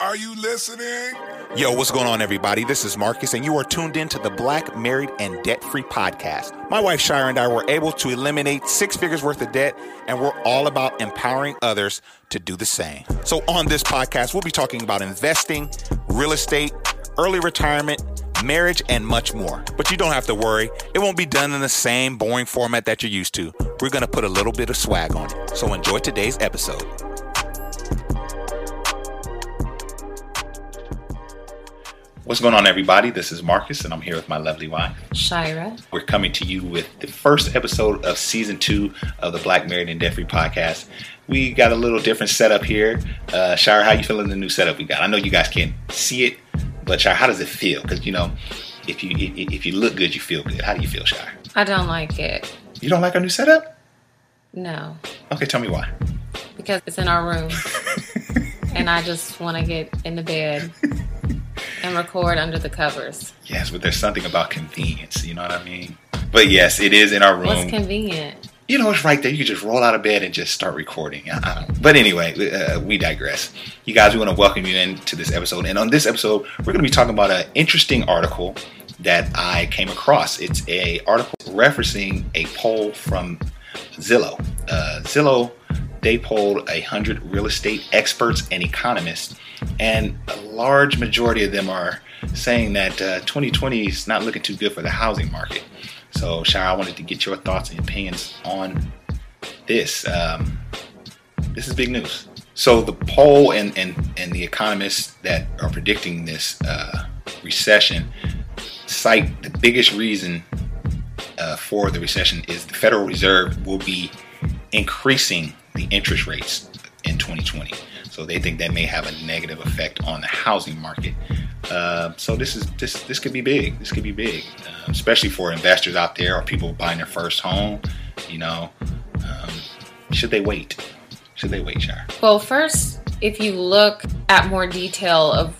Are you listening? Yo, what's going on, everybody? This is Marcus, and you are tuned in to the Black Married and Debt Free podcast. My wife Shira and I were able to eliminate six figures worth of debt, and we're all about empowering others to do the same. So, on this podcast, we'll be talking about investing, real estate, early retirement, marriage, and much more. But you don't have to worry, it won't be done in the same boring format that you're used to. We're going to put a little bit of swag on it. So, enjoy today's episode. What's going on, everybody? This is Marcus, and I'm here with my lovely wife, Shira. We're coming to you with the first episode of season two of the Black Married and Debt Free podcast. We got a little different setup here. Uh, Shira, how you feeling the new setup we got? I know you guys can't see it, but Shira, how does it feel? Because you know, if you if you look good, you feel good. How do you feel, Shira? I don't like it. You don't like our new setup? No, Okay, tell me why. because it's in our room, and I just want to get in the bed and record under the covers. Yes, but there's something about convenience. You know what I mean? But yes, it is in our room. What's convenient? you know, it's right there. You can just roll out of bed and just start recording. Uh-uh. But anyway, uh, we digress. You guys, we want to welcome you into this episode. And on this episode, we're going to be talking about an interesting article that I came across. It's a article referencing a poll from Zillow. Uh, Zillow, they polled a hundred real estate experts and economists, and a large majority of them are saying that uh, 2020 is not looking too good for the housing market. So, Shara, I wanted to get your thoughts and opinions on this. Um, this is big news. So, the poll and, and, and the economists that are predicting this uh, recession cite the biggest reason uh, for the recession is the Federal Reserve will be increasing the interest rates in 2020. So they think that may have a negative effect on the housing market. Uh, so this is this this could be big. This could be big, uh, especially for investors out there or people buying their first home. You know, um, should they wait? Should they wait, Shire? Well, first, if you look at more detail of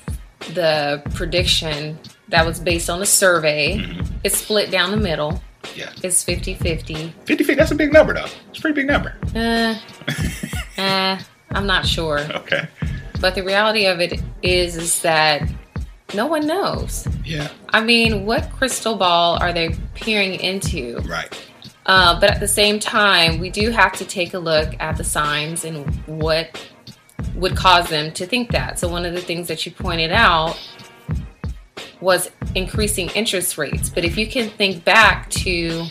the prediction that was based on a survey, it's split down the middle. Yeah, It's 50 50. 50 feet. That's a big number, though. It's a pretty big number. Uh, eh, I'm not sure. Okay. But the reality of it is, is that no one knows. Yeah. I mean, what crystal ball are they peering into? Right. Uh, but at the same time, we do have to take a look at the signs and what would cause them to think that. So, one of the things that you pointed out was increasing interest rates. But if you can think back to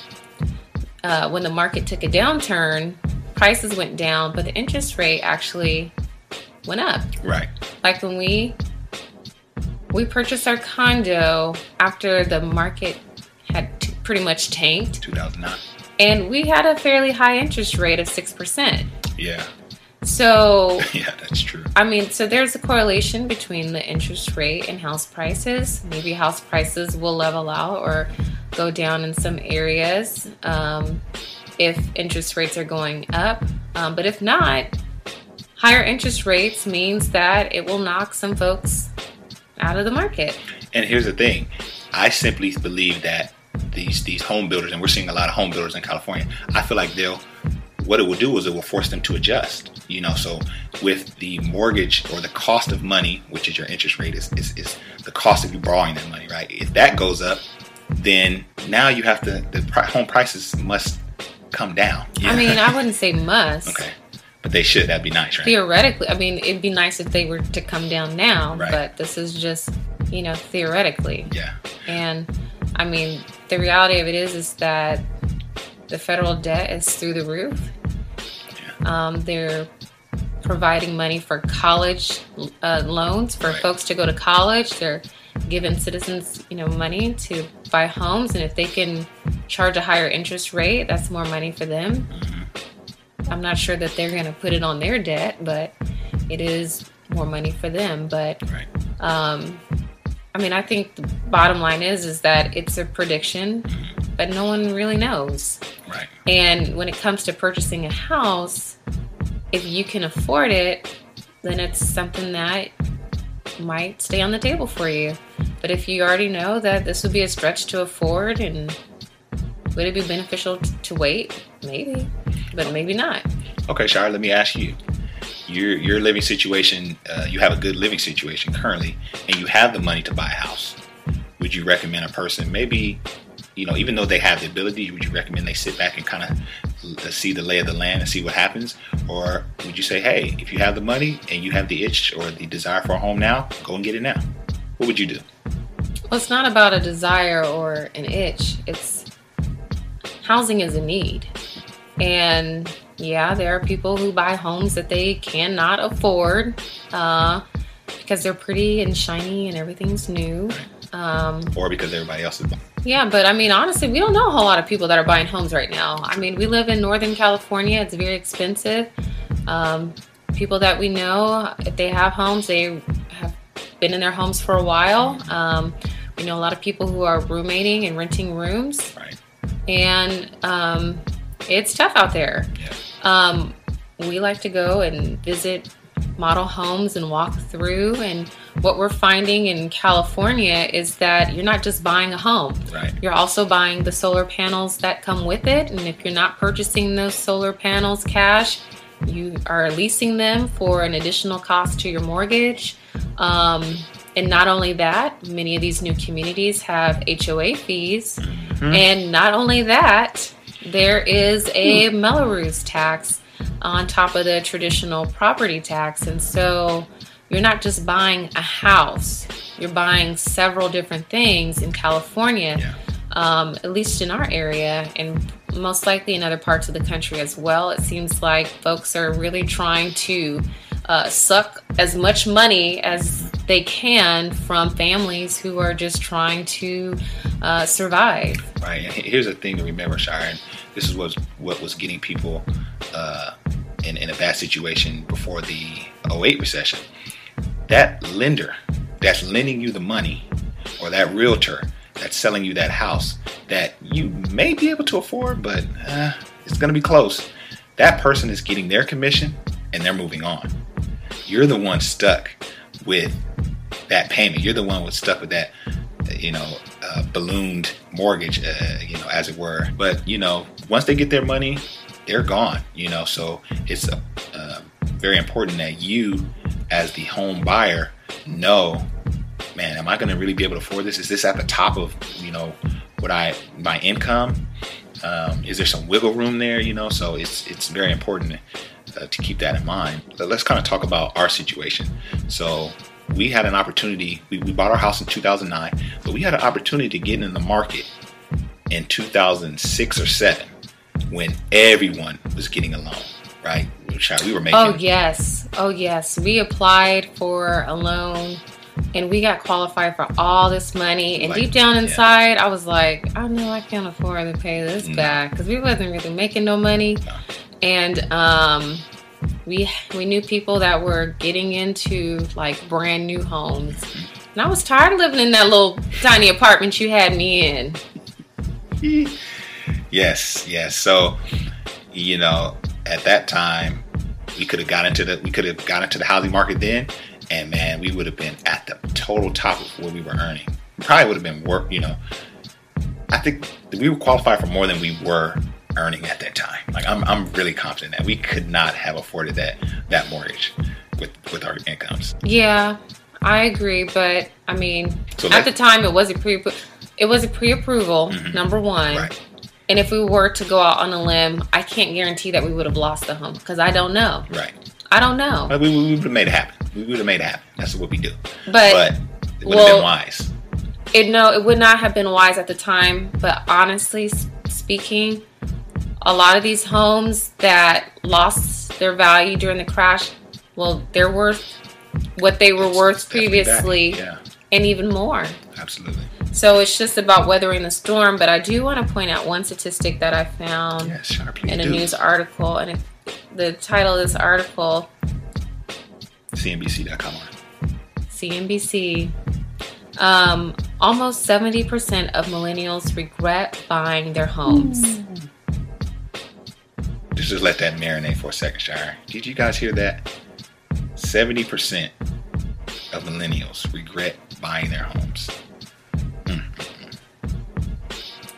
uh, when the market took a downturn, prices went down, but the interest rate actually went up. Right. Like when we we purchased our condo after the market had t- pretty much tanked, 2009. and we had a fairly high interest rate of six percent. Yeah. So Yeah, that's true. I mean, so there's a correlation between the interest rate and house prices. Maybe house prices will level out or go down in some areas um, if interest rates are going up. Um, but if not, higher interest rates means that it will knock some folks out of the market. And here's the thing, I simply believe that these these home builders, and we're seeing a lot of home builders in California. I feel like they'll what it will do is it will force them to adjust. You know, so with the mortgage or the cost of money, which is your interest rate, is is, is the cost of you borrowing that money, right? If that goes up, then now you have to the home prices must come down. I mean, I wouldn't say must. okay, but they should. That'd be nice, right? Theoretically, I mean, it'd be nice if they were to come down now, Right. but this is just, you know, theoretically. Yeah, And I mean, the reality of it is, is that the federal debt is through the roof. Um, they're providing money for college uh, loans for Right. folks to go to college. They're giving citizens, you know, money to buy homes, and if they can charge a higher interest rate, that's more money for them. I'm not sure that they're going to put it on their debt, but it is more money for them. But Right. um, I mean, I think the bottom line is is that it's a prediction, but no one really knows. Right. And when it comes to purchasing a house, if you can afford it, then it's something that might stay on the table for you. But if you already know that this would be a stretch to afford and would it be beneficial to wait? Maybe, but maybe not. Okay, Shire, let me ask you. Your your living situation, uh, you have a good living situation currently, and you have the money to buy a house. Would you recommend a person maybe, you know, even though they have the ability, would you recommend they sit back and kind of see the lay of the land and see what happens, or would you say, hey, if you have the money and you have the itch or the desire for a home now, go and get it now? What would you do? Well, it's not about a desire or an itch. It's housing is a need. And yeah, there are people who buy homes that they cannot afford uh, because they're pretty and shiny and everything's new. Um, Or because everybody else is? Yeah, but I mean, honestly, we don't know a whole lot of people that are buying homes right now. I mean, we live in Northern California, it's very expensive. Um, people that we know, if they have homes, they have been in their homes for a while. Um, we know a lot of people who are roommating and renting rooms, Right. and um, it's tough out there. Yeah. Um, we like to go and visit model homes and walk through. And what we're finding in California is that you're not just buying a home, Right. you're also buying the solar panels that come with it. And if you're not purchasing those solar panels cash, you are leasing them for an additional cost to your mortgage. Um, and not only that, many of these new communities have HOA fees. And not only that, there is a Mello-Roos tax on top of the traditional property tax. And so you're not just buying a house, you're buying several different things in California, Yeah. um, at least in our area, and most likely in other parts of the country as well. It seems like folks are really trying to uh, suck as much money as they can from families who are just trying to uh, survive. Right. And here's the thing to remember, Shire. And this is what was, what was getting people uh, in, in a bad situation before the 08 recession. That lender that's lending you the money, or that realtor that's selling you that house that you may be able to afford, but uh, it's going to be close. That person is getting their commission and they're moving on. You're the one stuck with that payment. You're the one was stuck with that, you know, uh, ballooned mortgage, uh, you know, as it were. But you know, once they get their money, they're gone. You know, so it's uh, very important that you, as the home buyer, know, man, am I going to really be able to afford this? Is this at the top of you know what I my income? Um, is there some wiggle room there? You know, so it's it's very important uh, to keep that in mind. But let's kind of talk about our situation. So we had an opportunity. We, we bought our house in 2009, but we had an opportunity to get in the market in 2006 or seven when everyone was getting a loan. Right? We were making. Oh yes, oh yes. We applied for a loan, and we got qualified for all this money. And Like, deep down yeah. inside, I was like, I know I can't afford to pay this No. back because we wasn't really making no money. And um, we we knew people that were getting into like brand new homes, and I was tired of living in that little tiny apartment you had me in. Yes, yes. So, you know, at that time, we could have got into the we could have got into the housing market then, and man, we would have been at the total top of what we were earning. Probably would have been work. You know, I think we were qualified for more than we were earning at that time. Like I'm, I'm really confident that we could not have afforded that that mortgage with with our incomes. Yeah, I agree, but I mean, So at the time it was a pre it was a pre-approval number one. Mm-hmm. Right. And if we were to go out on a limb, I can't guarantee that we would have lost the home because I don't know. Right. I don't know. But we, we would have made it happen. We would have made it happen. That's what we do. But, but it would have well- been wise. it no, it would not have been wise at the time. But honestly speaking, a lot of these homes that lost their value during the crash, well, they're worth what they were It's- worth previously, Yeah, and even more. absolutely. So it's just about weathering the storm. But I do want to point out one statistic that I found Yes, sure, in a do. news article, and the title of this article CNBC.com. CNBC. Um, almost 70% of millennials regret buying their homes. Just, just let that marinate for a second, Shire. Did you guys hear that? 70% of millennials regret buying their homes.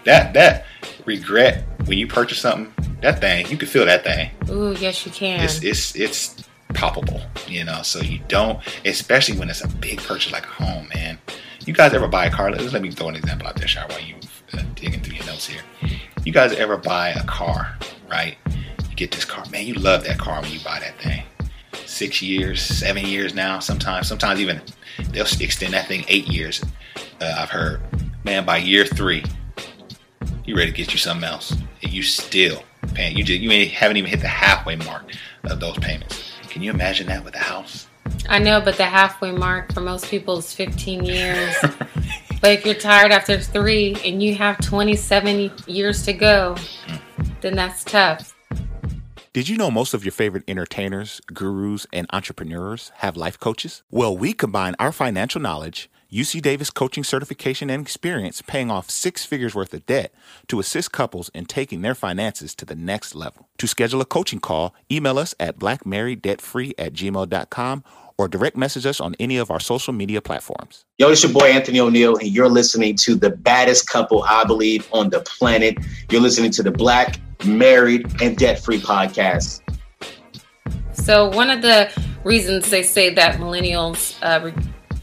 That that regret when you purchase something, that thing, you can feel that thing. Ooh, yes, you can. It's it's it's palpable, you know. So you don't, especially when it's a big purchase like a home, man. You guys ever buy a car? Let's let me throw an example out there, Shire, while you uh, digging through your notes here. You guys ever buy a car, right? You get this car, man. You love that car when you buy that thing. Six years, seven years now. Sometimes, sometimes even they'll extend that thing eight years. Uh, I've heard, man. By year three, you ready to get you something else, and you still paying. You just you ain't, haven't even hit the halfway mark of those payments. Can you imagine that with a house? I know, but the halfway mark for most people is 15 years. but if you're tired after three and you have 27 years to go, hmm. then that's tough. Did you know most of your favorite entertainers, gurus, and entrepreneurs have life coaches? Well, we combine our financial knowledge, UC Davis coaching certification, and experience paying off six figures worth of debt to assist couples in taking their finances to the next level. To schedule a coaching call, email us at blackmarrieddebtfree at gmail.com or direct message us on any of our social media platforms. Yo, it's your boy Anthony O'Neill, and you're listening to the baddest couple, I believe, on the planet. You're listening to the Black, Married, and Debt Free podcast. So, one of the reasons they say that millennials uh, re-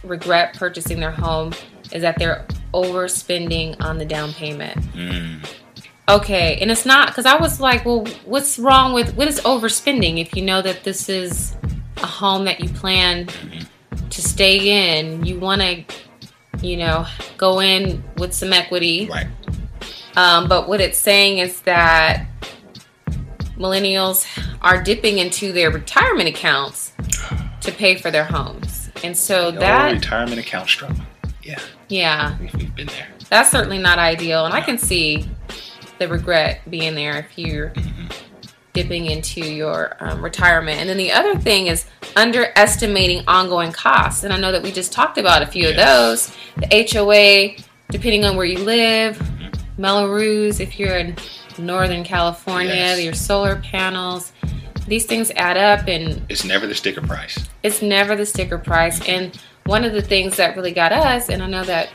regret purchasing their home is that they're overspending on the down payment. Okay, and it's not because I was like, well, what's wrong with what is overspending if you know that this is a home that you plan to stay in? You want to, you know, go in with some equity. Right. Um, but what it's saying is that millennials are dipping into their retirement accounts to pay for their homes. And so The that, retirement account struggle. Yeah, yeah, we've, we've been there. that's certainly not ideal. And I can see the regret being there if you're dipping into your um, retirement. And then the other thing is underestimating ongoing costs. And I know that we just talked about a few of those. The HOA, depending on where you live, Mello-Roos, if you're in Northern California, Yes. your solar panels. These things add up and It's never the sticker price. it's never the sticker price. And one of the things that really got us, and I know that,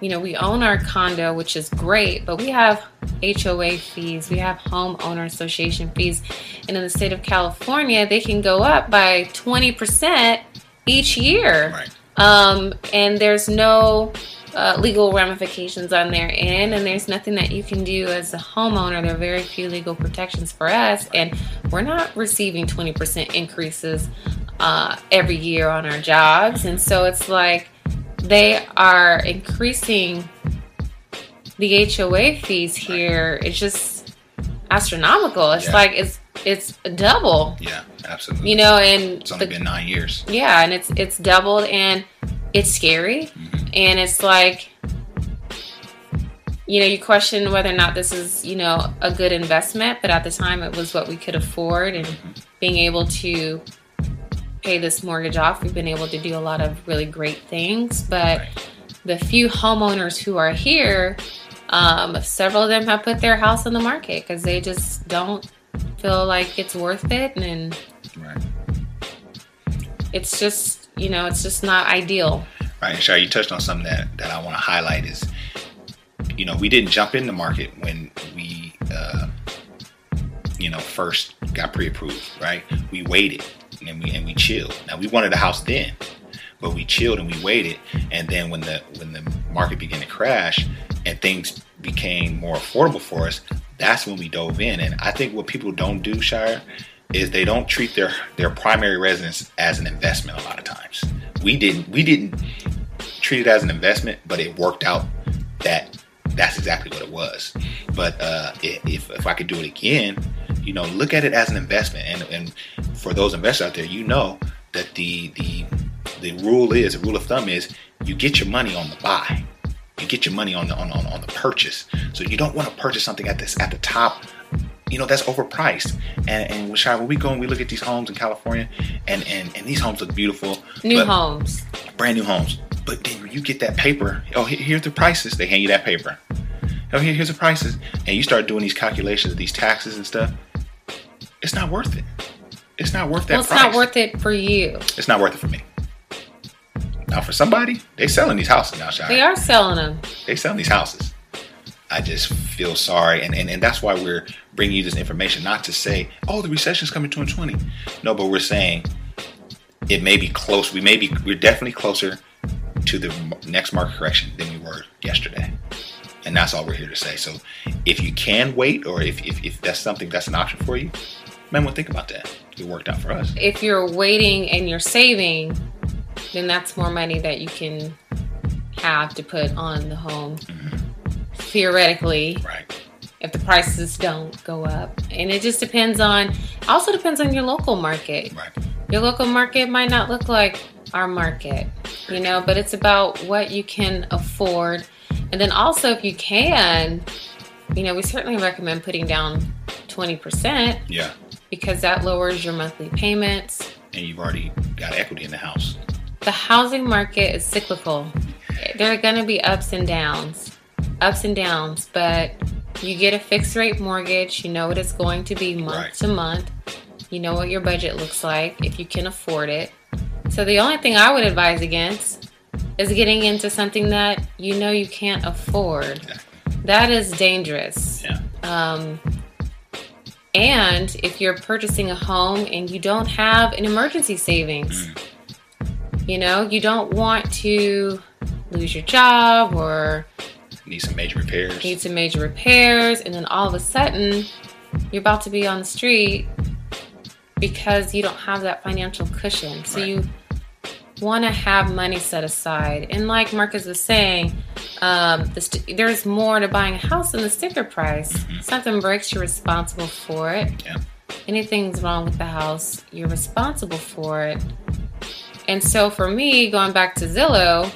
you know, we own our condo, which is great, but we have HOA fees, we have homeowner association fees. And in the state of California, they can go up by 20% each year. Right. Um, and there's no uh, legal ramifications on their end, and there's nothing that you can do as a homeowner. There are very few legal protections for us, and we're not receiving 20% increases uh, every year on our jobs. And so it's like they are increasing the HOA fees here. It's just astronomical. It's Yeah. like it's it's double, Yeah, absolutely. you know, and it's only the- been nine years. yeah, and it's it's doubled and it's scary and it's like you know, you question whether or not this is, you know, a good investment, but at the time it was what we could afford and being able to pay this mortgage off, we've been able to do a lot of really great things, but the few homeowners who are here, um, several of them have put their house on the market because they just don't feel like it's worth it. And Right. it's just you know it's just not ideal Right, and Shar, you touched on something that, that I want to highlight is, you know, we didn't jump in the market when we, uh, you know, first got pre-approved, right? We waited and we and we chilled. Now we wanted a house then, but we chilled and we waited. And then when the when the market began to crash and things became more affordable for us, that's when we dove in. And I think what people don't do, Shire, is they don't treat their their primary residence as an investment a lot of times. We didn't we didn't treat it as an investment, but it worked out that that's exactly what it was. But uh, if if I could do it again, you know, look at it as an investment. And and for those investors out there, you know that the the the rule is, the rule of thumb is, you get your money on the buy. You get your money on the on, on, on the purchase. So you don't want to purchase something at this at the top you know that's overpriced. And and Shai, when we go and we look at these homes in California, and and and these homes look beautiful, New homes. brand new homes. But then you get that paper. Oh, here- here's the prices. They hand you that paper. Oh, here, here's the prices, and you start doing these calculations of these taxes and stuff. It's not worth it. It's not worth that Well, it's price. not worth it for you. It's not worth it for me. Now, for somebody, they selling these houses now, Shai. They are selling them. They selling these houses. I just feel sorry, and, and and that's why we're bringing you this information, not to say, oh, the recession's coming 2020. No, but we're saying it may be close. We may be, we're definitely closer to the next market correction than we were yesterday, and that's all we're here to say. So, if you can wait, or if if, if that's something that's an option for you, man, well, think about that. It worked out for us. If you're waiting and you're saving, then that's more money that you can have to put on the home. Mm-hmm. Theoretically, Right. if the prices don't go up. And it just depends on also depends on your local market. Right. Your local market might not look like our market, you know, but it's about what you can afford. And then also if you can, you know, we certainly recommend putting down 20% Yeah. because that lowers your monthly payments. And you've already got equity in the house. The housing market is cyclical. There are going to be ups and downs, ups and downs, but you get a fixed rate mortgage, you know what it's going to be month Right. to month. You know what your budget looks like if you can afford it. So the only thing I would advise against is getting into something that you know you can't afford. Exactly. That is dangerous. Yeah. Um, and if you're purchasing a home and you don't have an emergency savings, you know, you don't want to lose your job or Need some major repairs. need some major repairs, and then all of a sudden you're about to be on the street because you don't have that financial cushion. So Right. you want to have money set aside. And like Marcus was saying, um, the st- there's more to buying a house than the sticker price. Something breaks, you're responsible for it. Yeah. Anything's wrong with the house, you're responsible for it. And so for me, going back to Zillow,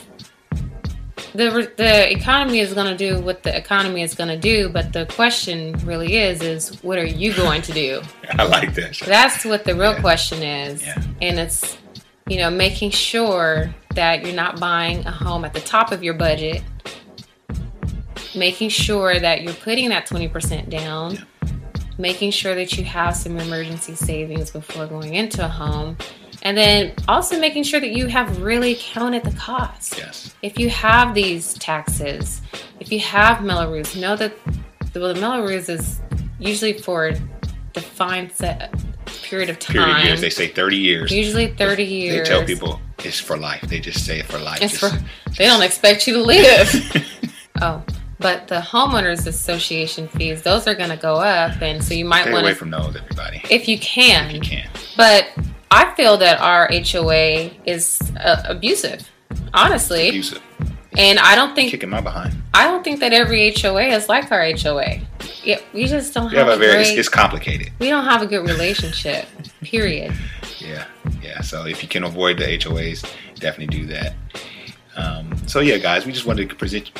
the the economy is going to do what the economy is going to do, but the question really is is what are you going to do? I like that. That's what the real Yeah. question is. Yeah. And it's you know, making sure that you're not buying a home at the top of your budget. Making sure that you're putting that 20% down. Making sure that you have some emergency savings before going into a home. And then also making sure that you have really counted the cost Yes. if you have these taxes, if you have Mello-Roos, know that the, well, the Mello-Roos is usually for a defined set period of time. Period of years. They say 30 years. usually 30 years. They tell people it's for life. They just say it for life. it's Just- for, they don't expect you to live. oh, but the homeowners association fees, those are going to go up. And so you might want away to, from those, everybody. if you can. If you can. But I feel that our HOA is uh, abusive, honestly. Abusive. And I don't think Kicking my behind. I don't think that every HOA is like our HOA. Yeah, we just don't We have, have a very, great, it's, it's complicated. we don't have a good relationship. period. Yeah. Yeah. So if you can avoid the HOAs, definitely do that. Um, so yeah, guys, we just wanted to present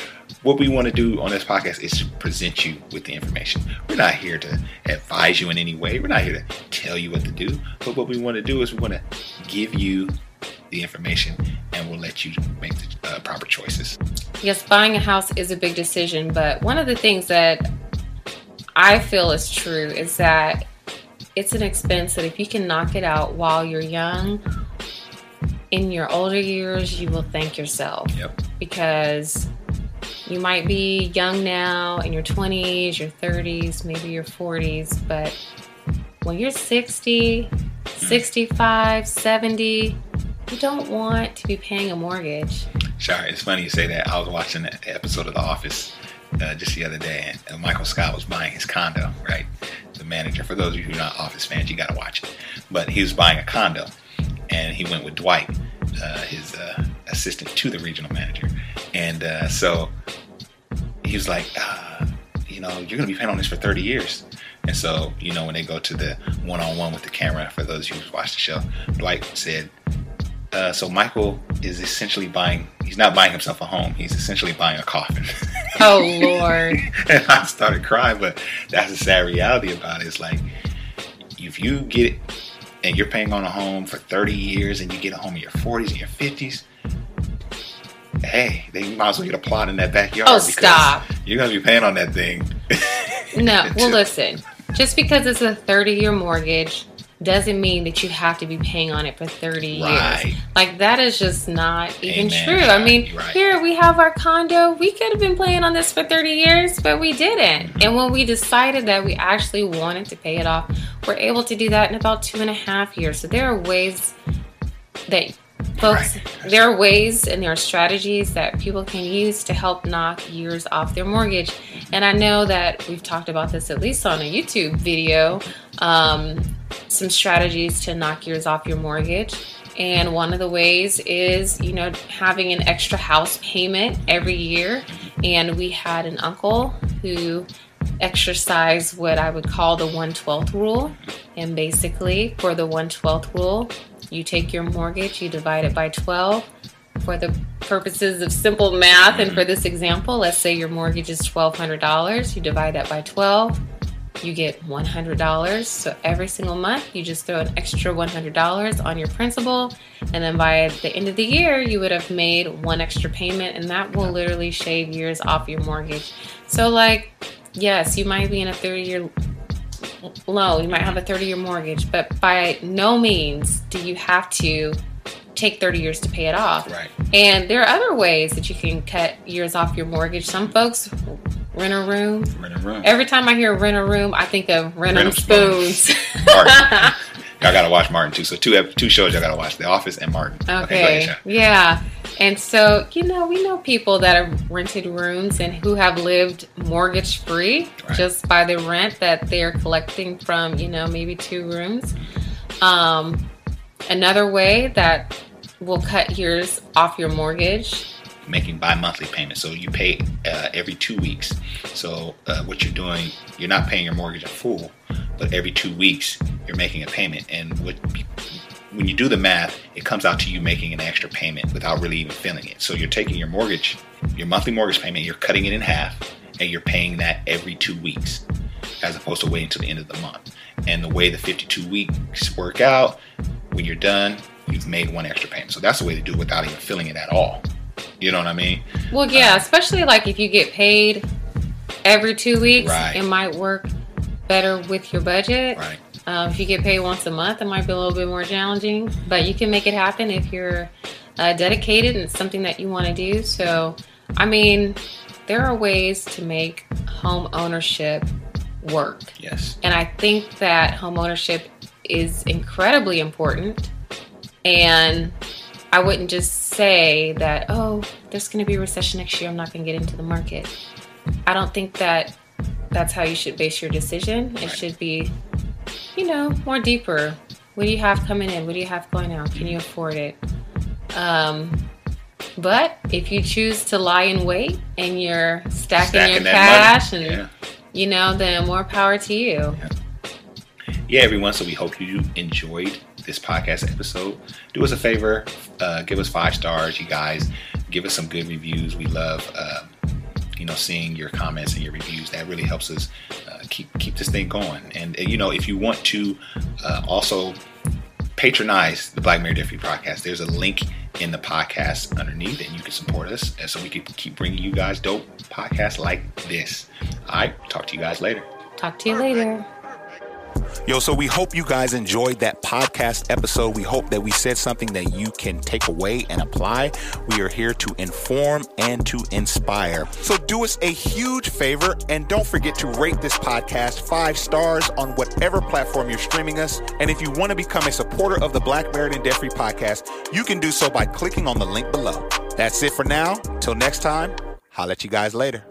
what we want to do on this podcast is to present you with the information. We're not here to advise you in any way. We're not here to tell you what to do. But what we want to do is we want to give you the information and we'll let you make the uh, proper choices. Yes, buying a house is a big decision, but one of the things that I feel is true is that it's an expense that if you can knock it out while you're young, in your older years, you will thank yourself. Yep. because you might be young now in your 20s, your 30s, maybe your 40s, but when you're 60, 65, 70, you don't want to be paying a mortgage. Sorry, it's funny you say that. I was watching an episode of The Office uh, just the other day, and Michael Scott was buying his condo, right? The manager. For those of you who are not Office fans, you got to watch it. But he was buying a condo, and he went with Dwight, uh, his uh, assistant to the regional manager. And uh, so he was like, uh, you know, you're going to be paying on this for 30 years. And so, you know, when they go to the one on one with the camera, for those of you who watched the show, Dwight said, uh, so Michael is essentially buying, he's not buying himself a home, he's essentially buying a coffin. Oh Lord. and I started crying, but that's the sad reality about it. It's like if you get it and you're paying on a home for 30 years and you get a home in your 40s and your 50s, hey, they might as well get a plot in that backyard. Oh, stop. You're gonna be paying on that thing. No, well, listen. Just because it's a 30 year mortgage doesn't mean that you have to be paying on it for 30 Right. years. Like, that is just not even Amen. true. I mean, right. here we have our condo. We could have been paying on this for 30 years, but we didn't. Mm-hmm. And when we decided that we actually wanted to pay it off, we're able to do that in about two and a half years. So there are ways that folks Right. there are ways and there are strategies that people can use to help knock years off their mortgage. And i know that we've talked about this at least on a youtube video um, some strategies to knock years off your mortgage. And one of the ways is you know having an extra house payment every year. And we had an uncle who exercised what i would call the 112th rule and basically for the 112th rule you take your mortgage, you divide it by 12. For the purposes of simple math, and for this example, let's say your mortgage is $1,200. You divide that by 12, you get $100. So every single month, you just throw an extra $100 on your principal. And then by the end of the year, you would have made one extra payment, and that will literally shave years off your mortgage. So, like, yes, you might be in a 30 year loan, you might have a 30 year mortgage, but by no means do you have to take 30 years to pay it off. Right. And there are other ways that you can cut years off your mortgage. Some folks rent a room. Rent a room. Every time I hear rent a room, I think of rent Rent spoons. spoons. Y'all gotta watch Martin too. So two two shows y'all gotta watch: The Office and Martin. go Okay. ahead, yeah. And so, you know, we know people that have rented rooms and who have lived mortgage free Right. just by the rent that they're collecting from, you know, maybe two rooms. Um, another way that will cut yours off your mortgage. making bi-monthly payments so you pay uh, every two weeks so uh, what you're doing you're not paying your mortgage in full but every two weeks you're making a payment. And what when you do the math it comes out to you making an extra payment without really even feeling it. So you're taking your mortgage your monthly mortgage payment you're cutting it in half and you're paying that every two weeks as opposed to waiting until the end of the month. And the way the 52 weeks work out when you're done you've made one extra payment. So that's the way to do it without even feeling it at all. You know what i mean? Well, yeah, uh, especially like if you get paid every two weeks, Right. it might work better with your budget. right Um, if you get paid once a month, it might be a little bit more challenging, but you can make it happen if you're uh, dedicated and it's something that you want to do. So, I mean, there are ways to make home ownership work. yes And I think that home ownership is incredibly important. And I wouldn't just say that, oh, there's going to be a recession next year. I'm not going to get into the market. I don't think that that's how you should base your decision. It should be, you know, more deeper. What do you have coming in? What do you have going out? Can you afford it? Um, but if you choose to lie in wait and you're stacking, your Stacking that cash money. and yeah. you know, then more power to you. yeah everyone so we hope you enjoyed this podcast episode do us a favor uh, give us five stars you guys give us some good reviews we love uh, you know seeing your comments and your reviews that really helps us uh, keep keep this thing going and, uh, you know if you want to uh, also patronize the Black Married Debt Free podcast, there's a link in the podcast underneath, and you can support us, and so we can keep bringing you guys dope podcasts like this. All right, talk to you guys later. Talk to you later. Yo, so we hope you guys enjoyed that podcast episode. We hope that we said something that you can take away and apply. We are here to inform and to inspire. So do us a huge favor and don't forget to rate this podcast five stars on whatever platform you're streaming us. And if you want to become a supporter of the Black Married and Debt Free podcast, you can do so by clicking on the link below. That's it for now. Till next time, holla at you guys later.